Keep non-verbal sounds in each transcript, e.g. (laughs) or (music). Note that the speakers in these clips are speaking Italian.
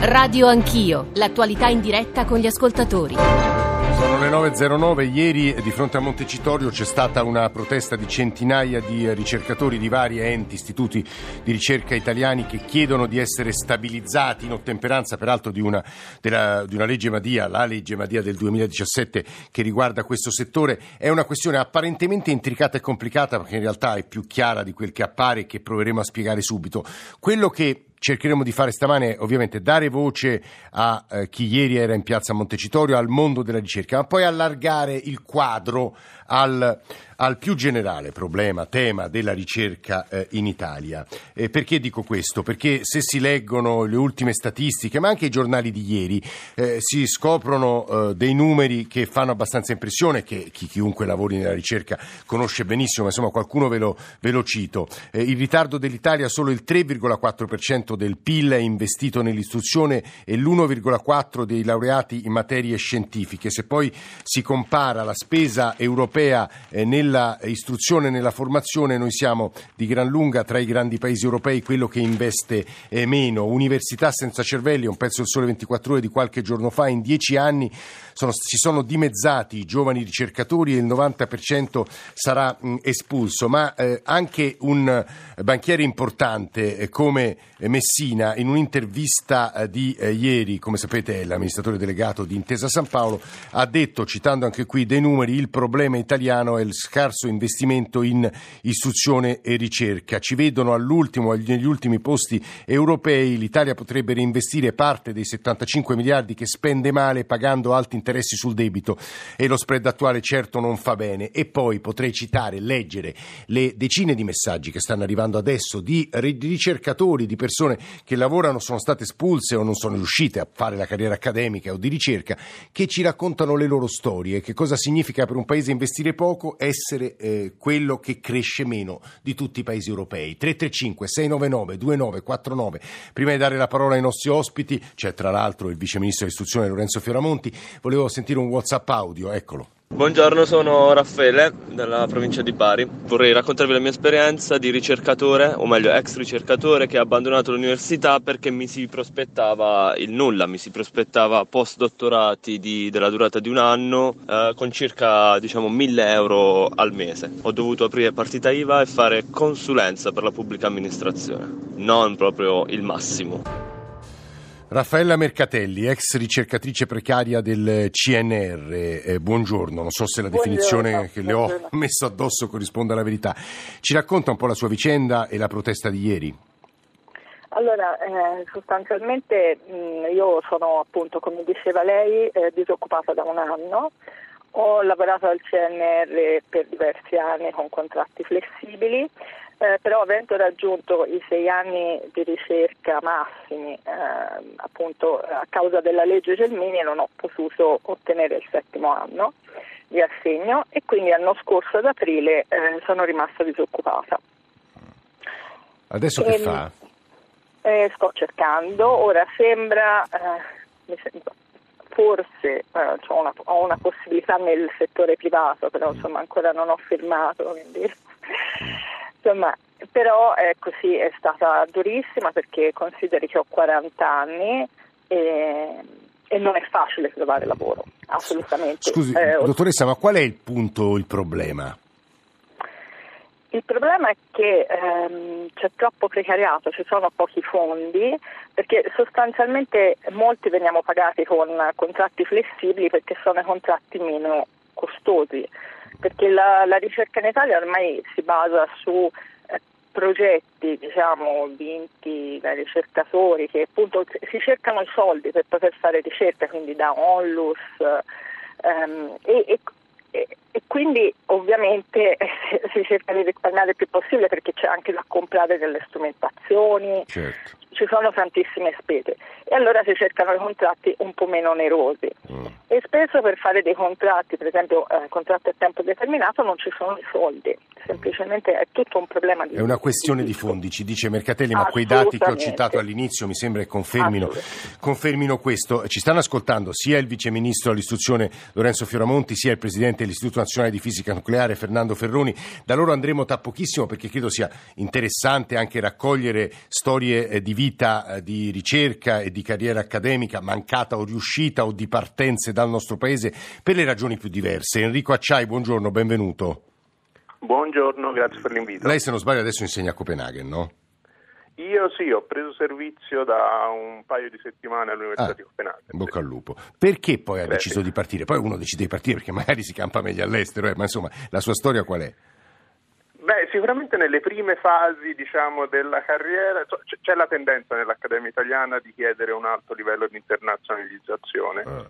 Radio Anch'io, l'attualità in diretta con gli ascoltatori. Sono le 9.09, ieri di fronte a Montecitorio c'è stata una protesta di centinaia di ricercatori di vari enti, istituti di ricerca italiani che chiedono di essere stabilizzati in ottemperanza peraltro di una, della, di una legge Madia, la legge Madia del 2017 che riguarda questo settore. È una questione apparentemente intricata e complicata perché in realtà è più chiara di quel che appare e che proveremo a spiegare subito. Quello che cercheremo di fare stamane ovviamente dare voce a eh, chi ieri era in piazza Montecitorio, al mondo della ricerca, ma poi allargare il quadro al, al più generale problema, tema della ricerca eh, in Italia. Eh, perché dico questo? Perché se si leggono le ultime statistiche, ma anche i giornali di ieri, eh, si scoprono eh, dei numeri che fanno abbastanza impressione, che chi, chiunque lavori nella ricerca conosce benissimo, ma insomma qualcuno ve lo, ve lo cito. Eh, il ritardo dell'Italia, solo il 3,4% del PIL è investito nell'istruzione e l'1,4% dei laureati in materie scientifiche. Se poi si compara la spesa europea, eh, nella istruzione e nella formazione noi siamo di gran lunga tra i grandi paesi europei quello che investe eh, meno. Università senza cervelli, un pezzo del Sole 24 ore di qualche giorno fa, in dieci anni sono, si sono dimezzati i giovani ricercatori e il 90% sarà espulso, ma eh, anche un banchiere importante eh, come Messina in un'intervista eh, di eh, ieri, come sapete è l'amministratore delegato di Intesa San Paolo, ha detto, citando anche qui dei numeri, il problema italiano è il scarso investimento in istruzione e ricerca. Ci vedono all'ultimo, negli ultimi posti europei, l'Italia potrebbe reinvestire parte dei 75 miliardi che spende male pagando alti interessi sul debito e lo spread attuale certo non fa bene. E poi potrei citare, leggere le decine di messaggi che stanno arrivando adesso di ricercatori, di persone che lavorano, sono state espulse o non sono riuscite a fare la carriera accademica o di ricerca, che ci raccontano le loro storie, che cosa significa per un paese investire investire poco, essere eh, quello che cresce meno di tutti i paesi europei. 335 699 2949. Prima di dare la parola ai nostri ospiti, c'è tra l'altro il vice ministro dell'istruzione Lorenzo Fioramonti, volevo sentire un WhatsApp audio, eccolo. Buongiorno, sono Raffaele della provincia di Bari. Vorrei raccontarvi la mia esperienza di ricercatore, o meglio ex ricercatore che ha abbandonato l'università perché mi si prospettava il nulla, mi si prospettava post dottorati di, della durata di un anno eh, con circa diciamo 1000 euro al mese. Ho dovuto aprire partita IVA e fare consulenza per la pubblica amministrazione, non proprio il massimo. Raffaella Mercatelli, ex ricercatrice precaria del CNR, eh, buongiorno, non so se la definizione buongiorno, che le ho (laughs) messo addosso corrisponde alla verità. Ci racconta un po' la sua vicenda e la protesta di ieri? Allora, eh, sostanzialmente mh, io sono appunto, come diceva lei, eh, disoccupata da un anno, ho lavorato al CNR per diversi anni con contratti flessibili, eh, però avendo raggiunto i sei anni di ricerca massimi eh, appunto a causa della legge Gelmini non ho potuto ottenere il settimo anno di assegno e quindi l'anno scorso ad aprile eh, sono rimasta disoccupata. Adesso che e, ehm, fa? Eh, sto cercando, ora sembra, eh, forse eh, ho una, ho, una, possibilità nel settore privato, però insomma ancora non ho firmato. Quindi Insomma, però è così, è stata durissima perché consideri che ho 40 anni e, e non è facile trovare lavoro, assolutamente. Scusi, eh, dottoressa, ma qual è il punto, il problema? Il problema è che ehm, c'è troppo precariato, ci sono pochi fondi, perché sostanzialmente molti veniamo pagati con contratti flessibili perché sono i contratti meno costosi perché la, la ricerca in Italia ormai si basa su eh, progetti diciamo, vinti dai ricercatori che appunto si cercano i soldi per poter fare ricerca, quindi da onlus ehm, e, e, e, quindi ovviamente (laughs) si cerca di risparmiare il più possibile perché c'è anche da comprare delle strumentazioni, certo. Ci sono tantissime spese e allora si cercano i contratti un po' meno onerosi. Mm. E spesso per fare dei contratti, per esempio eh, contratti a tempo determinato, non ci sono i soldi, semplicemente è tutto un problema di... È una questione di fondi, ci dice Mercatelli, ma quei dati che ho citato all'inizio mi sembra che confermino, confermino questo. Ci stanno ascoltando sia il Vice Ministro all'istruzione Lorenzo Fioramonti, sia il Presidente dell'Istituto Nazionale di Fisica Nucleare Fernando Ferroni. Da loro andremo tra pochissimo perché credo sia interessante anche raccogliere storie eh, di vita, eh, di ricerca e di di carriera accademica, mancata o riuscita o di partenze dal nostro paese per le ragioni più diverse. Enrico Acciai, buongiorno, benvenuto. Buongiorno, grazie per l'invito. Lei se non sbaglio adesso insegna a Copenaghen, no? Io sì, ho preso servizio da un paio di settimane all'Università Ah, di Copenaghen. Bocca al lupo. Perché poi ha Beh, deciso sì. di partire? Poi uno decide di partire perché magari si campa meglio all'estero, eh, ma insomma la sua storia qual è? Beh, sicuramente nelle prime fasi, diciamo, della carriera c- c'è la tendenza nell'Accademia Italiana di chiedere un alto livello di internazionalizzazione. Ah.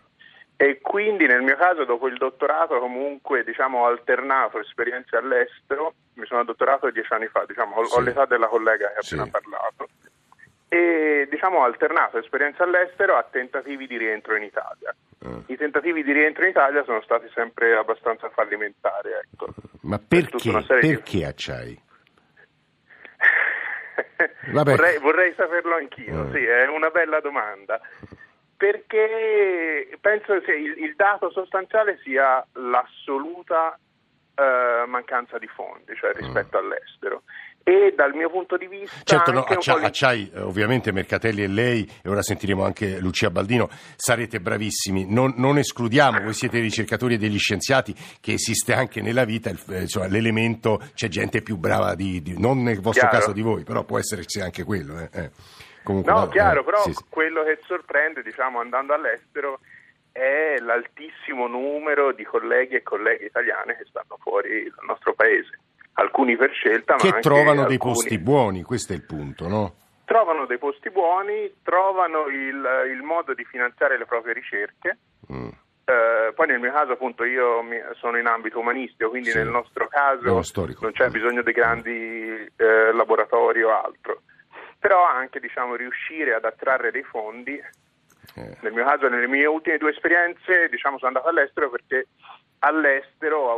E quindi nel mio caso, dopo il dottorato, comunque diciamo, ho alternato esperienze all'estero. Mi sono dottorato dieci anni fa, diciamo, ho, ho Sì. l'età della collega che ha Sì. appena parlato. E diciamo, ho alternato esperienze all'estero a tentativi di rientro in Italia. Ah. I tentativi di rientro in Italia sono stati sempre abbastanza fallimentari. Ecco. Ma perché? Perché Acciai? (laughs) Vabbè. vorrei, vorrei saperlo anch'io, Eh. sì, è una bella domanda. Perché penso che il, il dato sostanziale sia l'assoluta eh, mancanza di fondi, cioè rispetto all'estero. E dal mio punto di vista... Certo, no, anche un Accia- po' l'in- Acciai, eh, ovviamente Mercatelli e lei, e ora sentiremo anche Lucia Baldino, sarete bravissimi. Non, non escludiamo, voi siete ricercatori e degli scienziati, che esiste anche nella vita eh, insomma, l'elemento, c'è gente più brava di, di- non nel vostro Chiaro. caso di voi, però può esserci anche quello. eh, eh. Comunque, No, va- chiaro, eh, però sì, sì. quello che sorprende, diciamo, andando all'estero è l'altissimo numero di colleghi e colleghe italiane che stanno fuori dal nostro paese. Alcuni per scelta, ma Che trovano dei alcuni- posti buoni, questo è il punto, no? Trovano dei posti buoni, trovano il, il modo di finanziare le proprie ricerche. Mm. Eh, poi nel mio caso appunto io mi- sono in ambito umanistico, quindi Sì. nel nostro caso storico. non c'è bisogno di grandi eh, laboratori o altro. Però anche diciamo, riuscire ad attrarre dei fondi Eh. Nel mio caso, nelle mie ultime due esperienze, diciamo, sono andato all'estero perché all'estero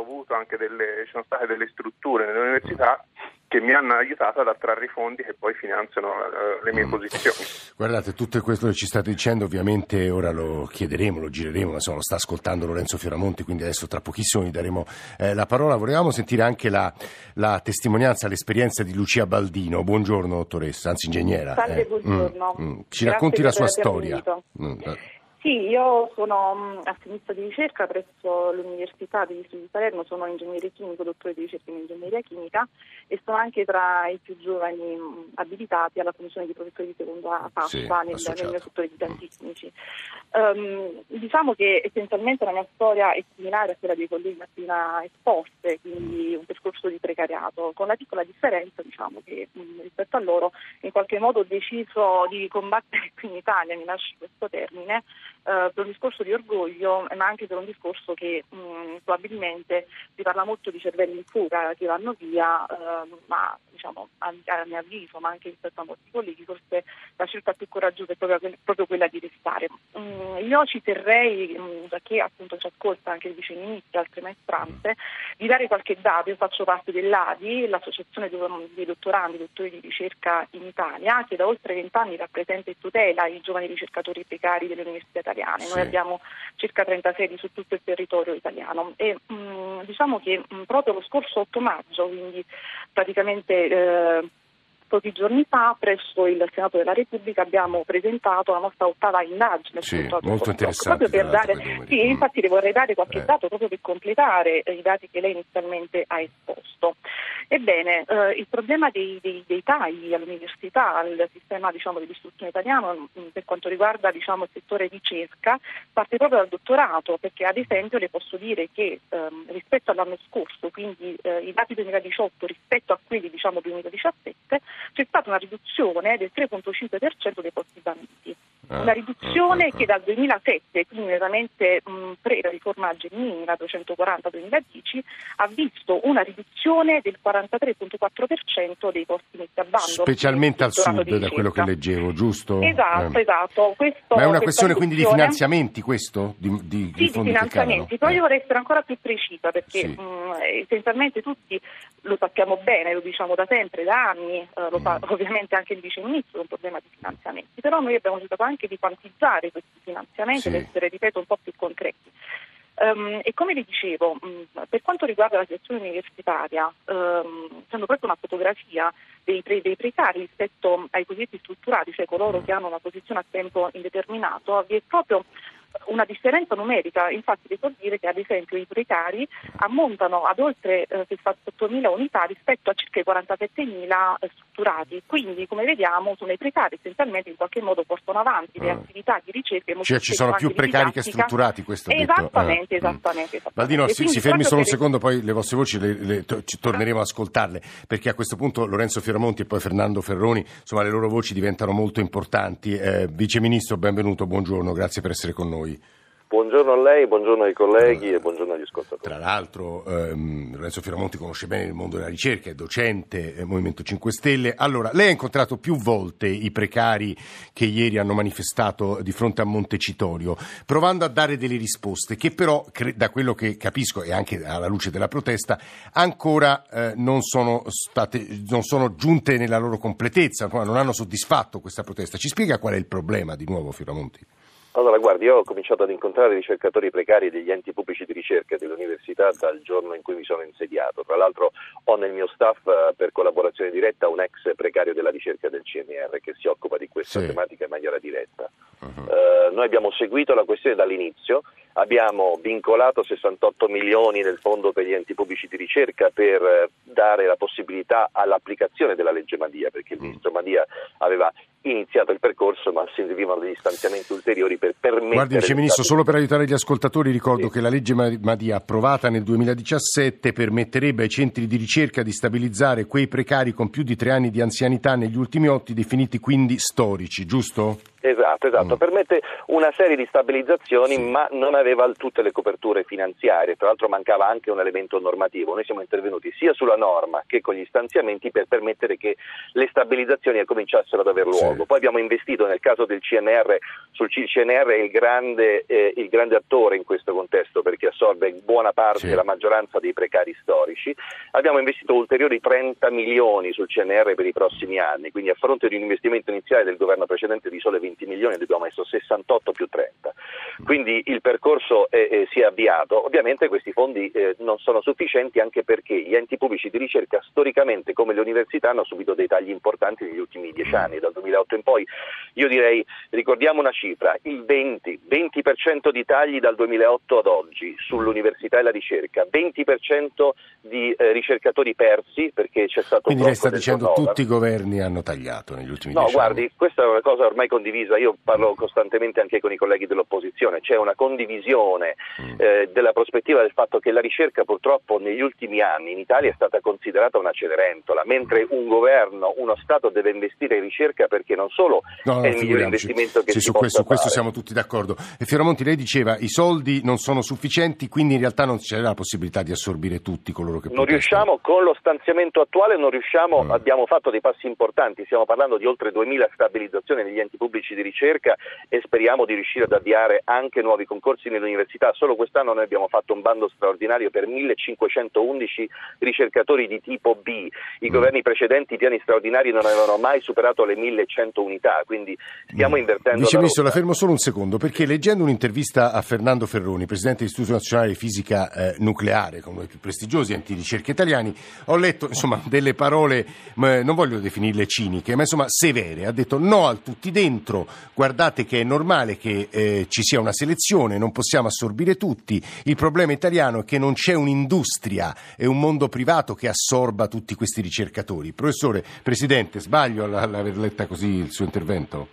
delle, ci sono state delle strutture nelle università che mi hanno aiutato ad attrarre i fondi che poi finanziano eh, le mie Mm. posizioni. Guardate, tutto questo che ci state dicendo ovviamente ora lo chiederemo, lo gireremo, ma insomma lo sta ascoltando Lorenzo Fioramonti, quindi adesso tra pochissimo gli daremo eh, la parola. Volevamo sentire anche la, la testimonianza, l'esperienza di Lucia Baldino. Buongiorno dottoressa, anzi ingegnera. Salve, buongiorno. Mm, mm. Ci Grazie racconti la sua storia. Mm, eh. Sì, io sono mh, assenista di ricerca presso l'Università degli Studi di Salerno, sono ingegnere chimico, dottore di ricerca in ingegneria chimica e sono anche tra i più giovani mh, abilitati alla funzione di professore di seconda fascia nel, nel mio settore di tecnici. Ehm, diciamo che essenzialmente la mia storia è similare a quella dei colleghi appena esposte, quindi un percorso di precariato, con la piccola differenza diciamo, che mh, rispetto a loro in qualche modo ho deciso di combattere (laughs) qui in Italia, mi lasci questo termine, eh, per un discorso di orgoglio, ma anche per un discorso che mh, probabilmente si parla molto di cervelli in fuga che vanno via, eh, ma diciamo, a, a mio avviso, ma anche rispetto a molti colleghi, forse la scelta più coraggiosa è proprio, proprio quella di restare. Mm, io ci terrei, mm, da chi appunto ci ascolta anche il Vice Ministro altre maestranze, di dare qualche dato. Io faccio parte dell'ADI, l'associazione dei dottorandi, dottori di ricerca in Italia, che da oltre vent'anni rappresenta e tutela i giovani ricercatori precari delle università italiane. Sì. Noi abbiamo circa 30 sedi su tutto il territorio italiano e mm, diciamo che mm, proprio lo scorso 8 maggio, quindi praticamente eh, pochi giorni fa presso il Senato della Repubblica abbiamo presentato la nostra ottava indagine Sì, molto interessante, proprio per dare sì, Mm. infatti le vorrei dare qualche Eh. dato proprio per completare eh, i dati che lei inizialmente ha esposto. Ebbene, eh, il problema dei, dei- dei tagli all'università, al sistema diciamo, dell'istruzione italiano mh, per quanto riguarda diciamo, il settore ricerca parte proprio dal dottorato, perché ad esempio le posso dire che ehm, rispetto all'anno scorso, quindi eh, i dati 2018 rispetto a quelli diciamo, 2017, c'è stata una riduzione del 3,5% dei posti banditi. Ah, Una riduzione ah, ah, che dal 2007, quindi veramente mh, pre la riforma Gennini, la 240-2010, ha visto una riduzione del 43,4% dei posti messi a bando. Specialmente al sud, da quello che leggevo, giusto? Esatto, Eh. esatto. Questo- Ma è una questione quindi di riduzione- finanziamenti questo? Di, di- sì, di finanziamenti. Poi Eh. io vorrei essere ancora più precisa perché Sì. mh, essenzialmente tutti lo sappiamo bene, lo diciamo da sempre, da anni, eh, lo sa Mm. ovviamente anche il Vice Ministro, è un problema di finanziamenti, però noi abbiamo cercato anche di quantizzare questi finanziamenti Sì. ed essere, ripeto, un po' più concreti. Um, e come vi dicevo, um, per quanto riguarda la situazione universitaria, um, proprio una fotografia dei, pre- dei, precari rispetto ai cosiddetti strutturati, cioè coloro che hanno una posizione a tempo indeterminato, vi è proprio una differenza numerica, infatti devo dire che ad esempio i precari ammontano ad oltre eh, 68.000 unità rispetto a circa i 47.000 eh, strutturati, quindi come vediamo sono i precari essenzialmente in qualche modo portano avanti le ah. attività di ricerca e Cioè ci sono più precari che strutturati, questo esattamente, detto. esattamente, esattamente. Valdino, si, si, fermi solo un secondo, poi le vostre voci le, le, to, ci torneremo ad ascoltarle, perché a questo punto Lorenzo Fioramonti e poi Fernando Ferroni, insomma le loro voci diventano molto importanti. Eh, Vice Ministro, benvenuto, buongiorno, grazie per essere con noi. Buongiorno a lei, buongiorno ai colleghi e buongiorno agli ascoltatori. Tra l'altro ehm, Lorenzo Fioramonti conosce bene il mondo della ricerca, è docente, è Movimento 5 Stelle. Allora, lei ha incontrato più volte i precari che ieri hanno manifestato di fronte a Montecitorio, provando a dare delle risposte che però, da quello che capisco e anche alla luce della protesta, ancora eh, non, sono state, non sono giunte nella loro completezza, non hanno soddisfatto questa protesta. Ci spiega qual è il problema di nuovo Fioramonti? Allora, guardi, io ho cominciato ad incontrare ricercatori precari degli enti pubblici di ricerca dell'università dal giorno in cui mi sono insediato. Tra l'altro ho nel mio staff eh, per collaborazione diretta un ex precario della ricerca del CNR che si occupa di questa sì. tematica in maniera diretta. Uh-huh. Uh, noi abbiamo seguito la questione dall'inizio, abbiamo vincolato 68 milioni nel fondo per gli enti pubblici di ricerca per eh, dare la possibilità all'applicazione della legge Madia, perché il mm. ministro Madia aveva iniziato il percorso, ma servivano degli stanziamenti ulteriori per permettere... Guardi, Vice Ministro, solo per aiutare gli ascoltatori ricordo sì. che la legge Madia approvata nel 2017 permetterebbe ai centri di ricerca di stabilizzare quei precari con più di tre anni di anzianità negli ultimi otto, definiti quindi storici, giusto? Esatto, esatto. Mm. permette una serie di stabilizzazioni sì. ma non aveva tutte le coperture finanziarie, tra l'altro mancava anche un elemento normativo. Noi siamo intervenuti sia sulla norma che con gli stanziamenti per permettere che le stabilizzazioni cominciassero ad aver luogo. Sì. Poi abbiamo investito nel caso del CNR, sul CNR è il grande, eh, il grande attore in questo contesto perché assorbe buona parte, sì. la maggioranza dei precari storici. Abbiamo investito ulteriori 30 milioni sul CNR per i prossimi anni, quindi a fronte di un investimento iniziale del governo precedente di sole 20 20 milioni, abbiamo messo 68 più 30. Quindi il percorso è, si è avviato. Ovviamente questi fondi eh, non sono sufficienti anche perché gli enti pubblici di ricerca storicamente come le università hanno subito dei tagli importanti negli ultimi dieci anni, dal 2008 in poi. Io direi, ricordiamo una cifra, il 20, 20% di tagli dal 2008 ad oggi sull'università e la ricerca, 20% di eh, ricercatori persi perché c'è stato Quindi lei sta dicendo che tutti i governi hanno tagliato negli ultimi no, dieci guardi, anni. No, guardi, questa è una cosa ormai condivisa, io parlo costantemente anche con i colleghi dell'opposizione, c'è una condivisione mm. eh, della prospettiva del fatto che la ricerca purtroppo negli ultimi anni in Italia è stata considerata una cenerentola, mentre un governo, uno Stato deve investire in ricerca perché non solo no, no, è il migliore investimento che sì, si su questo, questo siamo tutti d'accordo. E Fioramonti, lei diceva i soldi non sono sufficienti, quindi in realtà non c'è la possibilità di assorbire tutti coloro che Non riusciamo, con lo stanziamento attuale non riusciamo, mm. abbiamo fatto dei passi importanti, stiamo parlando di oltre 2000 stabilizzazioni negli enti pubblici di ricerca e speriamo di riuscire ad avviare anche nuovi concorsi nelle università. Solo quest'anno noi abbiamo fatto un bando straordinario per 1511 ricercatori di tipo B. I mm. governi precedenti, i piani straordinari non avevano mai superato le 1100 unità, quindi stiamo mm. invertendo Vice la Ministro, la fermo solo un secondo, perché leggendo un'intervista a Fernando Ferroni, Presidente dell'Istituto Nazionale di Fisica eh, Nucleare, uno dei più prestigiosi enti di ricerca italiani, ho letto insomma, delle parole, non voglio definirle ciniche, ma insomma severe. Ha detto no al tutti dentro, guardate che è normale che eh, ci sia una selezione, non possiamo assorbire tutti. Il problema italiano è che non c'è un'industria e un mondo privato che assorba tutti questi ricercatori. Professore, Presidente, sbaglio all'aver letta così il suo intervento?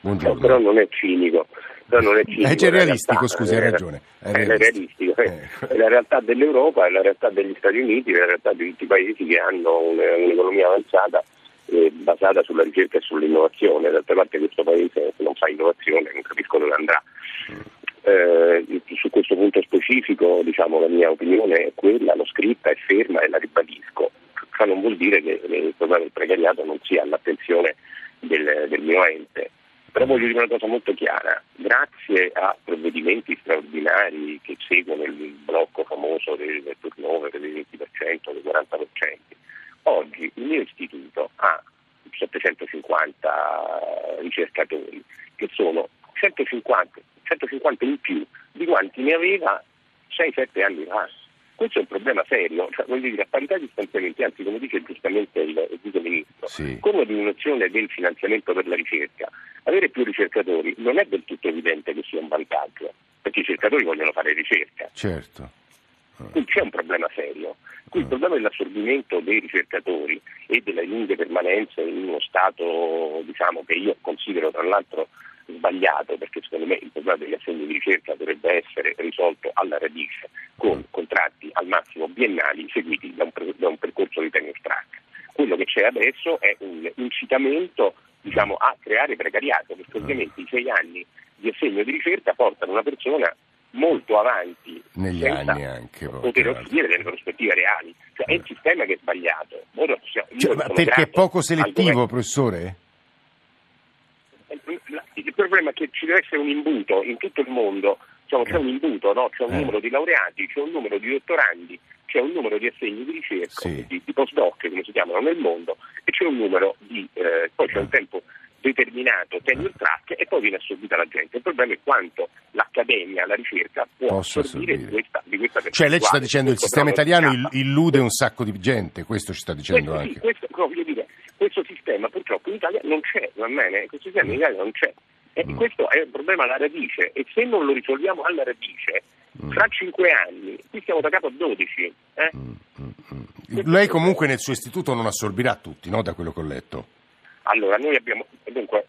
Buongiorno. No, però non è cinico. Non è, cinico, è realistico, scusi, hai ragione. È, è realistico. Eh. È la realtà dell'Europa, è la realtà degli Stati Uniti, è la realtà di tutti i paesi che hanno un'economia avanzata eh, basata sulla ricerca e sull'innovazione. D'altra parte questo paese se non fa innovazione non capisco dove andrà. Eh, su questo punto specifico diciamo, la mia opinione è quella, l'ho scritta, è ferma e la ribadisco. Ciò non vuol dire che il problema del precariato non sia all'attenzione del, del mio ente. Però voglio dire una cosa molto chiara, grazie a provvedimenti straordinari che seguono il blocco famoso del, del turnover del 20%, del 40%, oggi il mio istituto ha 750 ricercatori che sono 150, 150 in più di quanti ne aveva 6-7 anni fa. Questo è un problema serio, cioè, voglio dire, a parità di stanziamenti, anzi come dice giustamente il, il vice ministro, Sì. con la diminuzione del finanziamento per la ricerca, avere più ricercatori non è del tutto evidente che sia un vantaggio, perché i ricercatori vogliono fare ricerca. Certo. Qui c'è un problema serio. Qui il problema dell'assorbimento dei ricercatori e delle lunghe permanenze in uno stato diciamo, che io considero tra l'altro sbagliato, perché secondo me il problema degli assegni di ricerca dovrebbe essere risolto alla radice con contratti al massimo biennali seguiti da un, da un percorso di tenure track. Quello che c'è adesso è un incitamento diciamo, a creare precariato, perché ovviamente i sei anni di assegno di ricerca portano una persona molto avanti Negli anni anche, poter l'altro. offrire delle prospettive reali. Cioè, è il sistema che è sbagliato. Possiamo- io Cioè, perché è poco selettivo, professore? Il problema è che ci deve essere un imbuto in tutto il mondo, diciamo, c'è un imbuto, no? c'è un Eh. numero di laureati, c'è un numero di dottorandi, c'è un numero di assegni di ricerca, Sì. di, di postdoc come si chiamano nel mondo, e c'è un numero di, eh, poi c'è un tempo determinato tenure track e poi viene assorbita la gente. Il problema è quanto l'accademia, la ricerca può Posso assorbire di questa, di questa Cioè lei ci sta dicendo il Questo sistema italiano il- illude un sacco di gente, questo ci sta dicendo Questo, sì, anche. questo, no, dire, questo sistema purtroppo in Italia non c'è, va bene? Questo sistema in Italia non c'è. E Mm. questo è un problema alla radice e se non lo risolviamo alla radice, Mm. fra cinque anni, qui siamo da capo a 12. eh? Lei comunque nel suo istituto non assorbirà tutti, no? Da quello che ho letto. Allora, noi abbiamo, dunque,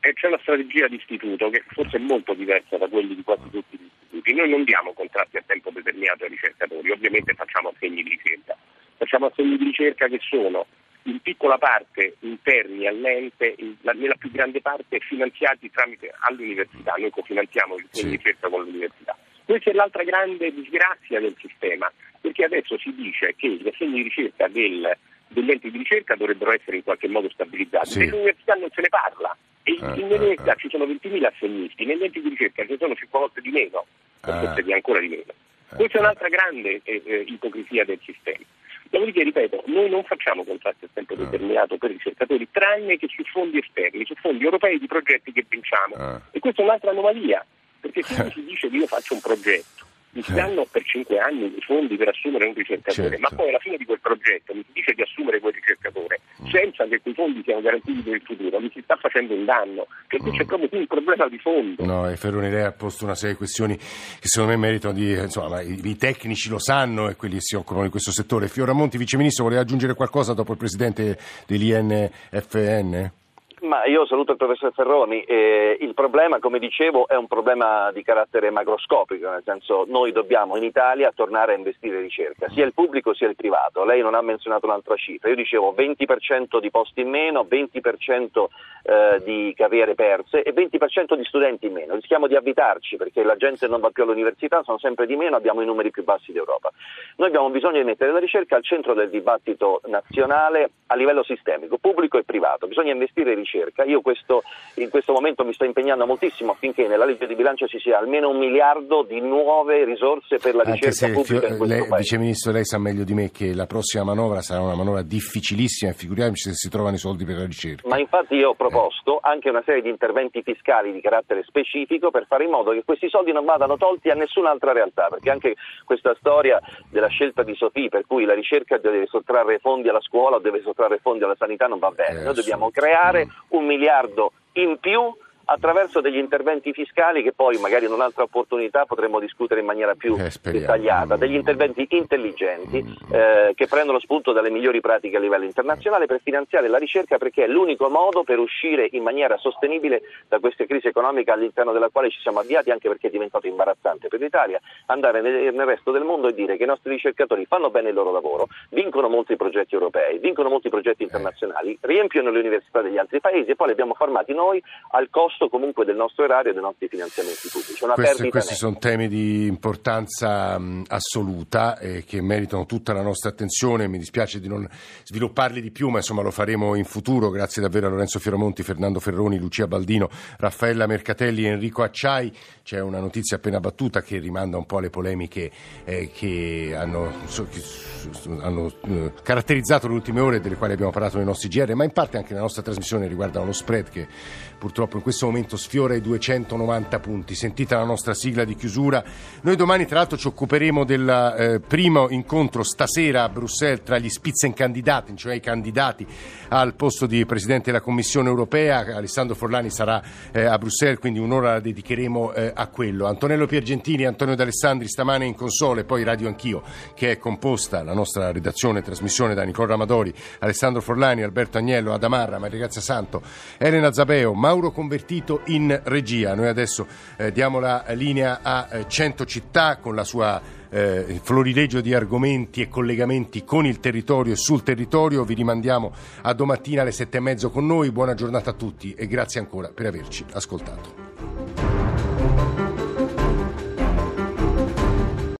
eh, c'è una strategia di istituto che forse è molto diversa da quelli di quasi tutti gli istituti. Noi non diamo contratti a tempo determinato ai ricercatori, ovviamente facciamo assegni di ricerca. Facciamo assegni di ricerca che sono in piccola parte interni all'ente, in- la- nella più grande parte finanziati tramite all'università. Noi cofinanziamo il Sì. di ricerca con l'università. Questa è l'altra grande disgrazia del sistema, perché adesso si dice che gli assegni di ricerca del- degli enti di ricerca dovrebbero essere in qualche modo stabilizzati. Sì. Nell'università non se ne parla. E Eh, eh, università eh. ci sono 20.000 assegnisti, negli enti di ricerca ci sono 5 volte di meno, Ah. forse di ancora di meno. Eh, Questa è eh. un'altra grande eh, eh, ipocrisia del sistema. Dopodiché, ripeto, noi non facciamo contratti a tempo determinato per i ricercatori, tranne che su fondi esterni, su fondi europei di progetti che vinciamo. E questa è un'altra anomalia, perché se (laughs) si dice che io faccio un progetto, mi si danno per cinque anni i fondi per assumere un ricercatore, Certo. ma poi alla fine di quel progetto mi si dice di assumere quel ricercatore Mm. senza che quei fondi siano garantiti per il futuro, mi si sta facendo un danno, perché Mm. c'è proprio qui un problema di fondo. No, e Ferroni lei ha posto una serie di questioni che secondo me meritano di... Insomma, ma i, i tecnici lo sanno e quelli che si occupano di questo settore. Fioramonti, viceministro, voleva aggiungere qualcosa dopo il presidente dell'INFN? Ma io saluto il professor Ferroni. Eh, il problema, come dicevo, è un problema di carattere macroscopico, nel senso noi dobbiamo in Italia tornare a investire in ricerca, sia il pubblico sia il privato. Lei non ha menzionato un'altra cifra. Io dicevo 20% di posti in meno, 20% eh, di carriere perse e 20% di studenti in meno. Rischiamo di avvitarci perché la gente non va più all'università, sono sempre di meno, abbiamo i numeri più bassi d'Europa. Noi abbiamo bisogno di mettere la ricerca al centro del dibattito nazionale a livello sistemico, pubblico e privato. Bisogna investire in ricerca. Io questo, in questo momento mi sto impegnando moltissimo affinché nella legge di bilancio ci sia almeno un miliardo di nuove risorse per la Anche ricerca pubblica Fio- lei, paese. viceministro, lei sa meglio di me che la prossima manovra sarà una manovra difficilissima e figuriamoci se si trovano i soldi per la ricerca. Ma infatti io ho proposto anche una serie di interventi fiscali di carattere specifico per fare in modo che questi soldi non vadano tolti a nessun'altra realtà, perché anche questa storia della scelta di Sofì per cui la ricerca deve sottrarre fondi alla scuola o deve sottrarre fondi alla sanità non va bene. Eh, Noi dobbiamo creare un miliardo in più attraverso degli interventi fiscali che poi magari in un'altra opportunità potremo discutere in maniera più Eh, dettagliata, degli interventi intelligenti eh, che prendono spunto dalle migliori pratiche a livello internazionale per finanziare la ricerca perché è l'unico modo per uscire in maniera sostenibile da questa crisi economica all'interno della quale ci siamo avviati anche perché è diventato imbarazzante per l'Italia andare nel, nel resto del mondo e dire che i nostri ricercatori fanno bene il loro lavoro, vincono molti progetti europei, vincono molti progetti internazionali, riempiono le università degli altri paesi e poi li abbiamo formati noi al costo comunque del nostro erario e dei nostri finanziamenti pubblici. Una Questi, sono temi di importanza mh, assoluta e che meritano tutta la nostra attenzione. Mi dispiace di non svilupparli di più, ma insomma lo faremo in futuro. Grazie davvero a Lorenzo Fioramonti, Fernando Ferroni, Lucia Baldino, Raffaella Mercatelli e Enrico Acciai. C'è una notizia appena battuta che rimanda un po' alle polemiche eh, che hanno, so- che s- s- hanno, eh, caratterizzato le ultime ore, delle quali abbiamo parlato nei nostri GR, ma in parte anche nella nostra trasmissione riguardano lo spread che purtroppo in questo momento sfiora i 290 punti. Sentita la nostra sigla di chiusura. Noi domani tra l'altro ci occuperemo del eh, primo incontro stasera a Bruxelles tra gli Spitzenkandidati, cioè i candidati al posto di Presidente della Commissione europea. Alessandro Forlani sarà eh, a Bruxelles, quindi un'ora la dedicheremo eh, a quello. Antonello Piergentini, Antonio D'Alessandri stamane in console, poi Radio Anch'io, che è composta, la nostra redazione e trasmissione da Nicola Ramadori, Alessandro Forlani, Alberto Agnello, Adamarra, Maria Grazia Santo, Elena Zabeo, Mauro Convertito in regia. Noi adesso eh, diamo la linea a eh, 100 città con la sua eh, florilegio di argomenti e collegamenti con il territorio e sul territorio. Vi rimandiamo a domattina alle sette e mezzo con noi. Buona giornata a tutti e grazie ancora per averci ascoltato.